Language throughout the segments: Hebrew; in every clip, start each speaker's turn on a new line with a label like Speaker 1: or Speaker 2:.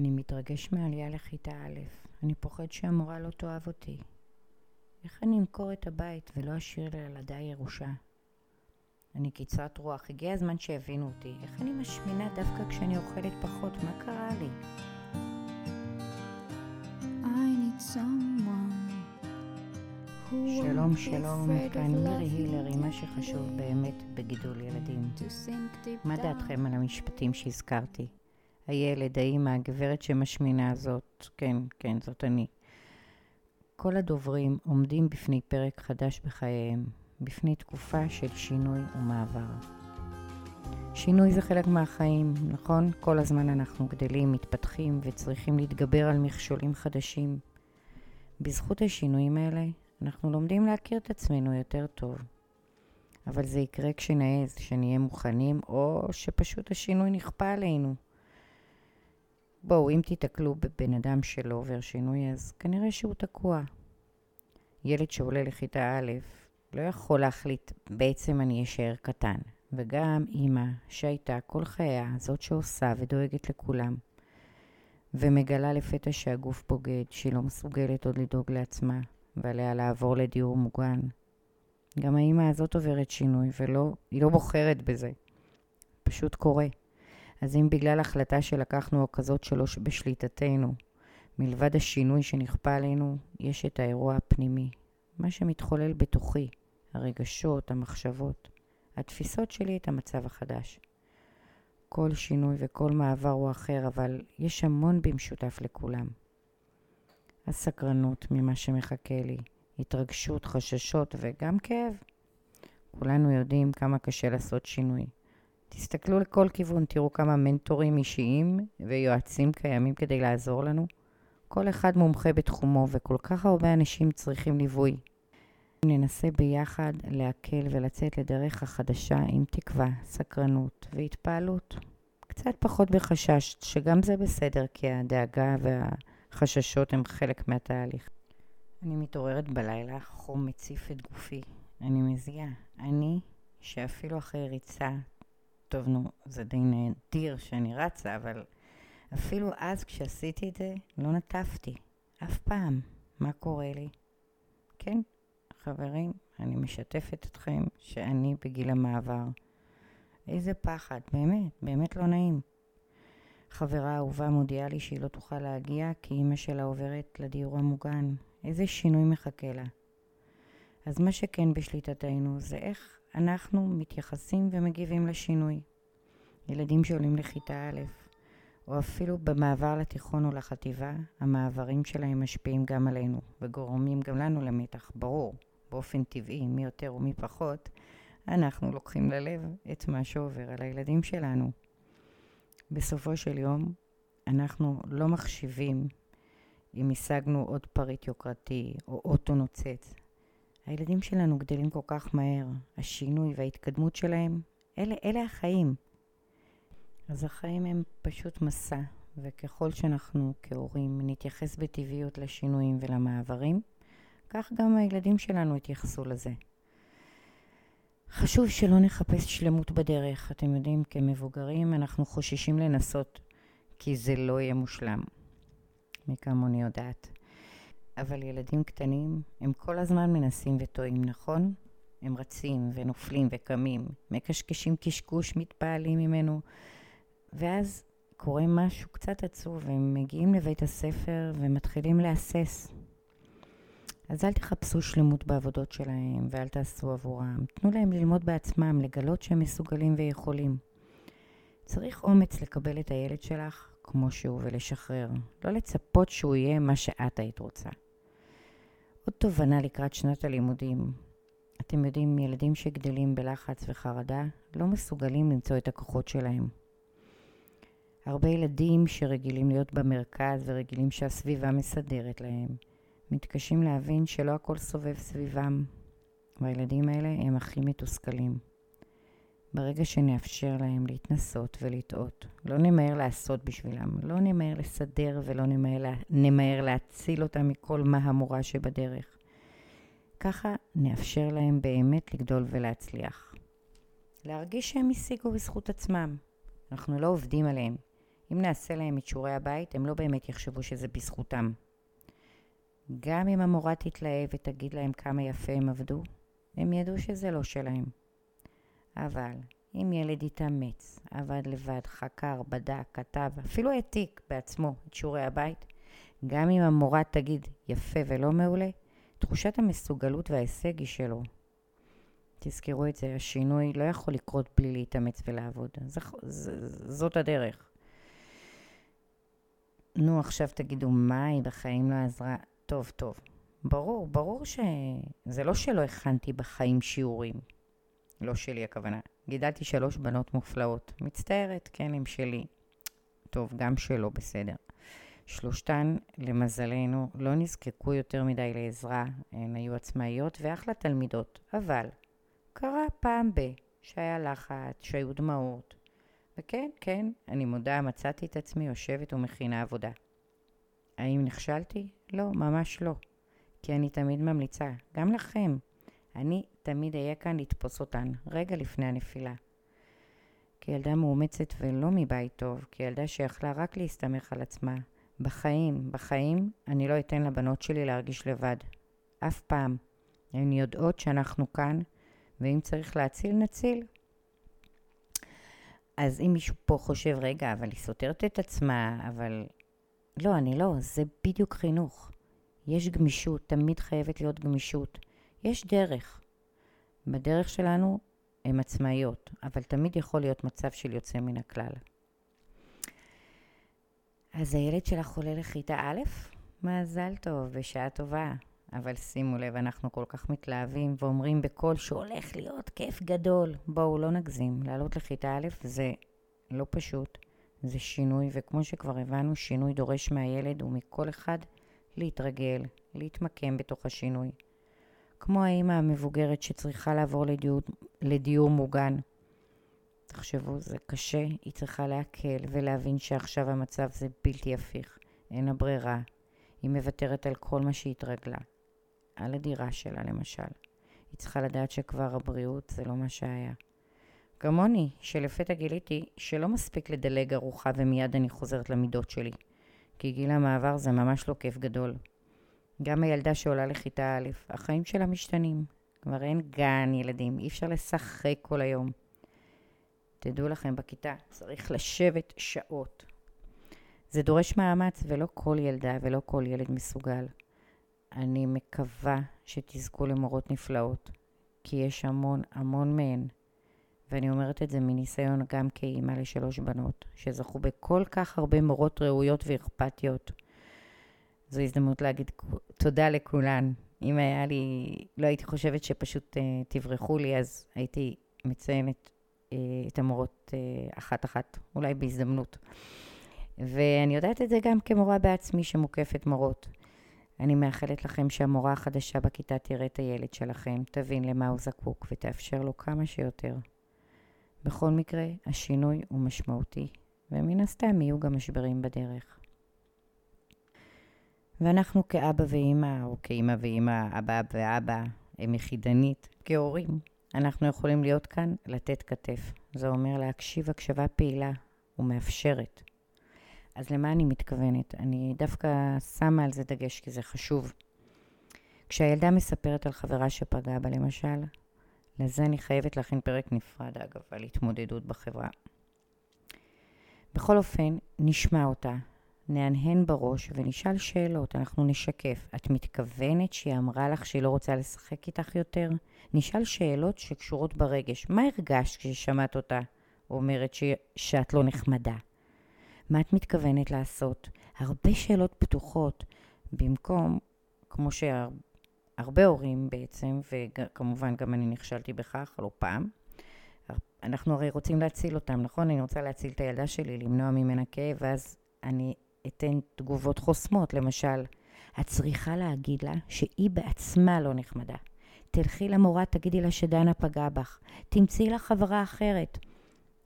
Speaker 1: אני מתרגש מעלייה לכיתה א', אני פוחד שהמורה לא תאהב אותי. איך אני אמכור את הבית ולא אשאיר לילדיי ירושה? אני קצרת רוח, הגיע הזמן שיבינו אותי. איך אני משמינה דווקא כשאני אוכלת פחות? מה קרה לי? שלום שלום, כאן מירי הילר עם מה שחשוב באמת בגידול ילדים. מה דעתכם על המשפטים שהזכרתי? הילד, האימא, הגברת שמשמינה הזאת, כן, כן, זאת אני. כל הדוברים עומדים בפני פרק חדש בחייהם, בפני תקופה של שינוי ומעבר. שינוי זה חלק מהחיים, נכון? כל הזמן אנחנו גדלים, מתפתחים וצריכים להתגבר על מכשולים חדשים. בזכות השינויים האלה, אנחנו לומדים להכיר את עצמנו יותר טוב. אבל זה יקרה כשנעז, כשנהיה מוכנים, או שפשוט השינוי נכפה עלינו. בואו, אם תיתקלו בבן אדם שלא עובר שינוי, אז כנראה שהוא תקוע. ילד שעולה לכיתה א' לא יכול להחליט, בעצם אני אשאר קטן. וגם אימא, שהייתה כל חייה זאת שעושה ודואגת לכולם, ומגלה לפתע שהגוף בוגד, שהיא לא מסוגלת עוד לדאוג לעצמה, ועליה לעבור לדיור מוגן. גם האימא הזאת עוברת שינוי, והיא לא בוחרת בזה. פשוט קורה. אז אם בגלל החלטה שלקחנו או כזאת שלא בשליטתנו, מלבד השינוי שנכפה עלינו, יש את האירוע הפנימי, מה שמתחולל בתוכי, הרגשות, המחשבות, התפיסות שלי את המצב החדש. כל שינוי וכל מעבר הוא אחר, אבל יש המון במשותף לכולם. הסקרנות ממה שמחכה לי, התרגשות, חששות וגם כאב. כולנו יודעים כמה קשה לעשות שינוי. תסתכלו לכל כיוון, תראו כמה מנטורים אישיים ויועצים קיימים כדי לעזור לנו. כל אחד מומחה בתחומו וכל כך הרבה אנשים צריכים ליווי. ננסה ביחד להקל ולצאת לדרך החדשה עם תקווה, סקרנות והתפעלות. קצת פחות בחשש, שגם זה בסדר, כי הדאגה והחששות הם חלק מהתהליך. אני מתעוררת בלילה, חום מציף את גופי. אני מזיעה. אני, שאפילו אחרי ריצה, טוב נו, זה די נדיר שאני רצה, אבל אפילו אז כשעשיתי את זה, לא נטפתי. אף פעם. מה קורה לי? כן, חברים, אני משתפת אתכם שאני בגיל המעבר. איזה פחד, באמת, באמת לא נעים. חברה אהובה מודיעה לי שהיא לא תוכל להגיע כי אימא שלה עוברת לדיור המוגן. איזה שינוי מחכה לה. אז מה שכן בשליטתנו זה איך אנחנו מתייחסים ומגיבים לשינוי. ילדים שעולים לכיתה א', או אפילו במעבר לתיכון או לחטיבה, המעברים שלהם משפיעים גם עלינו, וגורמים גם לנו למתח, ברור, באופן טבעי, מי יותר ומי פחות, אנחנו לוקחים ללב את מה שעובר על הילדים שלנו. בסופו של יום, אנחנו לא מחשיבים אם השגנו עוד פריט יוקרתי או אוטו נוצץ. הילדים שלנו גדלים כל כך מהר, השינוי וההתקדמות שלהם, אלה, אלה החיים. אז החיים הם פשוט מסע, וככל שאנחנו כהורים נתייחס בטבעיות לשינויים ולמעברים, כך גם הילדים שלנו יתייחסו לזה. חשוב שלא נחפש שלמות בדרך. אתם יודעים, כמבוגרים אנחנו חוששים לנסות, כי זה לא יהיה מושלם. מי כמוני יודעת. אבל ילדים קטנים, הם כל הזמן מנסים וטועים, נכון? הם רצים ונופלים וקמים, מקשקשים קשקוש, מתפעלים ממנו, ואז קורה משהו קצת עצוב, הם מגיעים לבית הספר ומתחילים להסס. אז אל תחפשו שלמות בעבודות שלהם ואל תעשו עבורם. תנו להם ללמוד בעצמם, לגלות שהם מסוגלים ויכולים. צריך אומץ לקבל את הילד שלך כמו שהוא ולשחרר. לא לצפות שהוא יהיה מה שאת היית רוצה. עוד תובנה לקראת שנת הלימודים. אתם יודעים, ילדים שגדלים בלחץ וחרדה לא מסוגלים למצוא את הכוחות שלהם. הרבה ילדים שרגילים להיות במרכז ורגילים שהסביבה מסדרת להם, מתקשים להבין שלא הכל סובב סביבם, והילדים האלה הם הכי מתוסכלים. ברגע שנאפשר להם להתנסות ולטעות, לא נמהר לעשות בשבילם, לא נמהר לסדר ולא נמהר, לה, נמהר להציל אותם מכל מהמורה שבדרך. ככה נאפשר להם באמת לגדול ולהצליח. להרגיש שהם השיגו בזכות עצמם. אנחנו לא עובדים עליהם. אם נעשה להם את שיעורי הבית, הם לא באמת יחשבו שזה בזכותם. גם אם המורה תתלהב ותגיד להם כמה יפה הם עבדו, הם ידעו שזה לא שלהם. אבל אם ילד יתאמץ, עבד לבד, חקר, בדק, כתב, אפילו העתיק בעצמו את שיעורי הבית, גם אם המורה תגיד יפה ולא מעולה, תחושת המסוגלות וההישג היא שלו. תזכרו את זה, השינוי לא יכול לקרות בלי להתאמץ ולעבוד. ז, ז, זאת הדרך. נו, עכשיו תגידו, מה היא בחיים לא עזרה? טוב, טוב. ברור, ברור שזה לא שלא הכנתי בחיים שיעורים. לא שלי הכוונה. גידלתי שלוש בנות מופלאות. מצטערת, כן, הם שלי. טוב, גם שלו, בסדר. שלושתן, למזלנו, לא נזקקו יותר מדי לעזרה. הן היו עצמאיות ואחלה תלמידות. אבל, קרה פעם ב... שהיה לחץ, שהיו דמעות. וכן, כן, אני מודה, מצאתי את עצמי יושבת ומכינה עבודה. האם נכשלתי? לא, ממש לא. כי אני תמיד ממליצה, גם לכם. אני תמיד אהיה כאן לתפוס אותן, רגע לפני הנפילה. כילדה מאומצת ולא מבית טוב, כילדה שיכלה רק להסתמך על עצמה. בחיים, בחיים, אני לא אתן לבנות שלי להרגיש לבד. אף פעם. הן יודעות שאנחנו כאן, ואם צריך להציל, נציל. אז אם מישהו פה חושב, רגע, אבל היא סותרת את עצמה, אבל... לא, אני לא, זה בדיוק חינוך. יש גמישות, תמיד חייבת להיות גמישות. יש דרך. בדרך שלנו הן עצמאיות, אבל תמיד יכול להיות מצב של יוצא מן הכלל. אז הילד שלך עולה לכיתה א'? מזל טוב, בשעה טובה. אבל שימו לב, אנחנו כל כך מתלהבים ואומרים בקול שהולך להיות כיף גדול. בואו, לא נגזים. לעלות לכיתה א' זה לא פשוט, זה שינוי, וכמו שכבר הבנו, שינוי דורש מהילד ומכל אחד להתרגל, להתמקם בתוך השינוי. כמו האימא המבוגרת שצריכה לעבור לדיור, לדיור מוגן. תחשבו, זה קשה, היא צריכה להקל ולהבין שעכשיו המצב זה בלתי הפיך, אין לה ברירה. היא מוותרת על כל מה שהיא התרגלה. על הדירה שלה למשל. היא צריכה לדעת שכבר הבריאות זה לא מה שהיה. כמוני, שלפתע גיליתי שלא מספיק לדלג ארוחה ומיד אני חוזרת למידות שלי. כי גיל המעבר זה ממש לא כיף גדול. גם הילדה שעולה לכיתה א', החיים שלה משתנים. כבר אין גן ילדים, אי אפשר לשחק כל היום. תדעו לכם, בכיתה צריך לשבת שעות. זה דורש מאמץ, ולא כל ילדה ולא כל ילד מסוגל. אני מקווה שתזכו למורות נפלאות, כי יש המון המון מהן, ואני אומרת את זה מניסיון גם כאימא לשלוש בנות, שזכו בכל כך הרבה מורות ראויות ואכפתיות. זו הזדמנות להגיד תודה לכולן. אם היה לי, לא הייתי חושבת שפשוט uh, תברחו לי, אז הייתי מציינת uh, את המורות uh, אחת-אחת, אולי בהזדמנות. ואני יודעת את זה גם כמורה בעצמי שמוקפת מורות. אני מאחלת לכם שהמורה החדשה בכיתה תראה את הילד שלכם, תבין למה הוא זקוק ותאפשר לו כמה שיותר. בכל מקרה, השינוי הוא משמעותי, ומן הסתם יהיו גם משברים בדרך. ואנחנו כאבא ואימא, או כאימא ואימא, אבא ואבא, הם יחידנית, כהורים, אנחנו יכולים להיות כאן, לתת כתף. זה אומר להקשיב הקשבה פעילה ומאפשרת. אז למה אני מתכוונת? אני דווקא שמה על זה דגש כי זה חשוב. כשהילדה מספרת על חברה שפגעה בה למשל, לזה אני חייבת להכין פרק נפרד אגב, על התמודדות בחברה. בכל אופן, נשמע אותה, נהנהן בראש ונשאל שאלות, אנחנו נשקף. את מתכוונת שהיא אמרה לך שהיא לא רוצה לשחק איתך יותר? נשאל שאלות שקשורות ברגש. מה הרגשת כששמעת אותה אומרת ש... שאת לא נחמדה? מה את מתכוונת לעשות? הרבה שאלות פתוחות, במקום, כמו שהרבה הורים בעצם, וכמובן גם אני נכשלתי בכך, לא פעם, אנחנו הרי רוצים להציל אותם, נכון? אני רוצה להציל את הילדה שלי, למנוע ממנה כאב, ואז אני אתן תגובות חוסמות. למשל, את צריכה להגיד לה שהיא בעצמה לא נחמדה. תלכי למורה, תגידי לה שדנה פגעה בך. תמצאי לה חברה אחרת.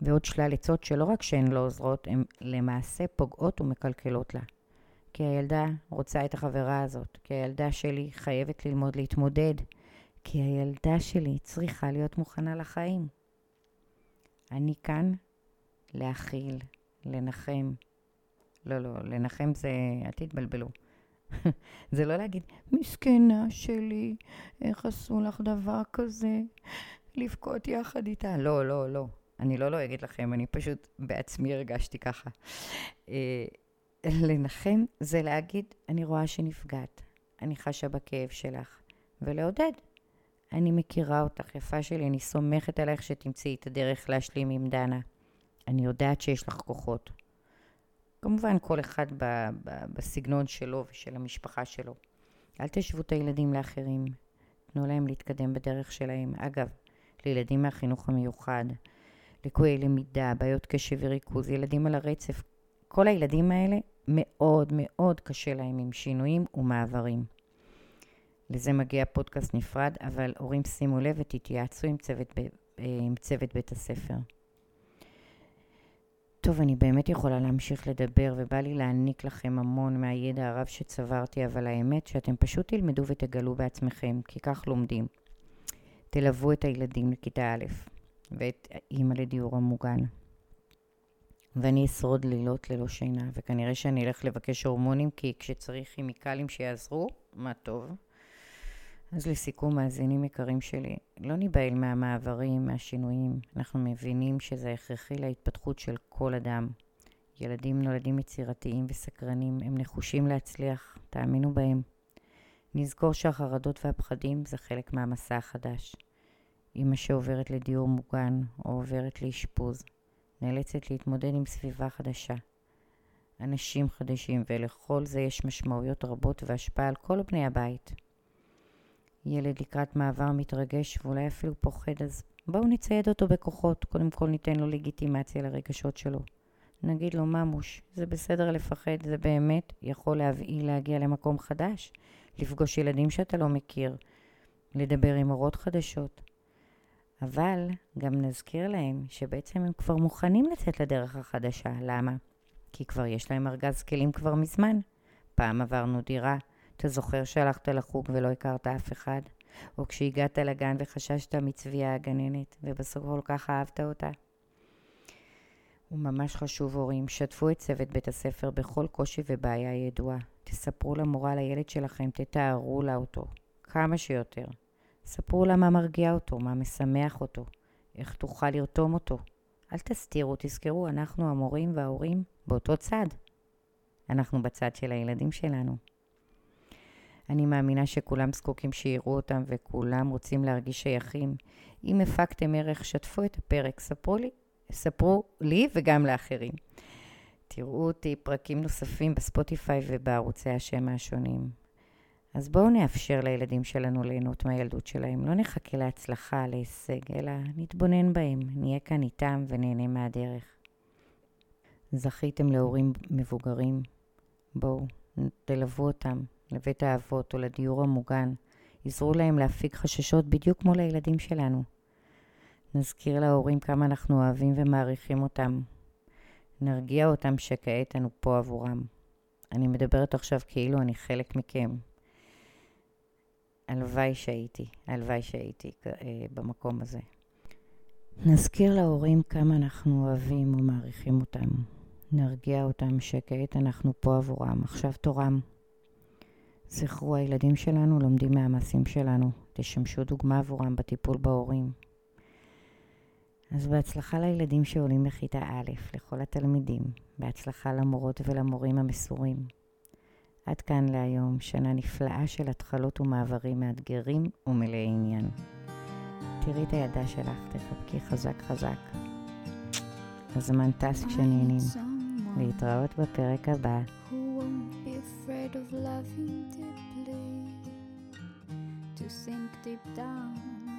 Speaker 1: ועוד שלל עצות שלא רק שהן לא עוזרות, הן למעשה פוגעות ומקלקלות לה. כי הילדה רוצה את החברה הזאת, כי הילדה שלי חייבת ללמוד להתמודד, כי הילדה שלי צריכה להיות מוכנה לחיים. אני כאן להכיל, לנחם, לא, לא, לנחם זה, אל תתבלבלו. זה לא להגיד, מסכנה שלי, איך עשו לך דבר כזה? לבכות יחד איתה. לא, לא, לא. אני לא לועגת לכם, אני פשוט בעצמי הרגשתי ככה. אה, לנחם זה להגיד, אני רואה שנפגעת, אני חשה בכאב שלך, ולעודד. אני מכירה אותך, יפה שלי, אני סומכת עלייך שתמצאי את הדרך להשלים עם דנה. אני יודעת שיש לך כוחות. כמובן, כל אחד ב- ב- בסגנון שלו ושל המשפחה שלו. אל תשבו את הילדים לאחרים, תנו להם להתקדם בדרך שלהם. אגב, לילדים מהחינוך המיוחד, ליקויי למידה, בעיות קשב וריכוז, ילדים על הרצף, כל הילדים האלה מאוד מאוד קשה להם עם שינויים ומעברים. לזה מגיע פודקאסט נפרד, אבל הורים שימו לב ותתייעצו עם צוות, אה, עם צוות בית הספר. טוב, אני באמת יכולה להמשיך לדבר, ובא לי להעניק לכם המון מהידע הרב שצברתי, אבל האמת שאתם פשוט תלמדו ותגלו בעצמכם, כי כך לומדים. תלוו את הילדים לכיתה א' ואת אימא לדיור המוגן. ואני אשרוד לילות ללא שינה, וכנראה שאני אלך לבקש הורמונים, כי כשצריך כימיקלים שיעזרו, מה טוב. אז לסיכום, מאזינים יקרים שלי, לא ניבהל מהמעברים, מהשינויים. אנחנו מבינים שזה הכרחי להתפתחות של כל אדם. ילדים נולדים יצירתיים וסקרנים, הם נחושים להצליח, תאמינו בהם. נזכור שהחרדות והפחדים זה חלק מהמסע החדש. אמא שעוברת לדיור מוגן או עוברת לאשפוז, נאלצת להתמודד עם סביבה חדשה. אנשים חדשים, ולכל זה יש משמעויות רבות והשפעה על כל בני הבית. ילד לקראת מעבר מתרגש ואולי אפילו פוחד, אז בואו נצייד אותו בכוחות. קודם כל ניתן לו לגיטימציה לרגשות שלו. נגיד לו, ממוש, זה בסדר לפחד, זה באמת יכול להביא להגיע למקום חדש, לפגוש ילדים שאתה לא מכיר, לדבר עם אורות חדשות. אבל גם נזכיר להם שבעצם הם כבר מוכנים לצאת לדרך החדשה. למה? כי כבר יש להם ארגז כלים כבר מזמן. פעם עברנו דירה, אתה זוכר שהלכת לחוג ולא הכרת אף אחד? או כשהגעת לגן וחששת מצביה הגננת, ובסוף כל כך אהבת אותה? הוא ממש חשוב, הורים. שתפו את צוות בית הספר בכל קושי ובעיה ידועה. תספרו למורה על הילד שלכם, תתארו לה אותו. כמה שיותר. ספרו לה מה מרגיע אותו, מה משמח אותו, איך תוכל לרתום אותו. אל תסתירו, תזכרו, אנחנו המורים וההורים באותו צד. אנחנו בצד של הילדים שלנו. אני מאמינה שכולם זקוקים שיראו אותם וכולם רוצים להרגיש שייכים. אם הפקתם ערך, שתפו את הפרק, ספרו לי, ספרו לי וגם לאחרים. תראו אותי פרקים נוספים בספוטיפיי ובערוצי השם השונים. אז בואו נאפשר לילדים שלנו ליהנות מהילדות שלהם. לא נחכה להצלחה, להישג, אלא נתבונן בהם, נהיה כאן איתם ונהנה מהדרך. זכיתם להורים מבוגרים? בואו, תלוו אותם לבית האבות או לדיור המוגן. עזרו להם להפיג חששות בדיוק כמו לילדים שלנו. נזכיר להורים כמה אנחנו אוהבים ומעריכים אותם. נרגיע אותם שכעת אנו פה עבורם. אני מדברת עכשיו כאילו אני חלק מכם. הלוואי שהייתי, הלוואי שהייתי אה, במקום הזה. נזכיר להורים כמה אנחנו אוהבים ומעריכים אותם. נרגיע אותם שכעת אנחנו פה עבורם, עכשיו תורם. זכרו, הילדים שלנו לומדים מהמעשים שלנו. תשמשו דוגמה עבורם בטיפול בהורים. אז בהצלחה לילדים שעולים לכיתה א', לכל התלמידים. בהצלחה למורות ולמורים המסורים. עד כאן להיום, שנה נפלאה של התחלות ומעברים מאתגרים ומלאי עניין. תראי את הידה שלך, תחבקי חזק חזק. הזמן טס כשנהנים. להתראות בפרק הבא. of loving deeply, to sink deep down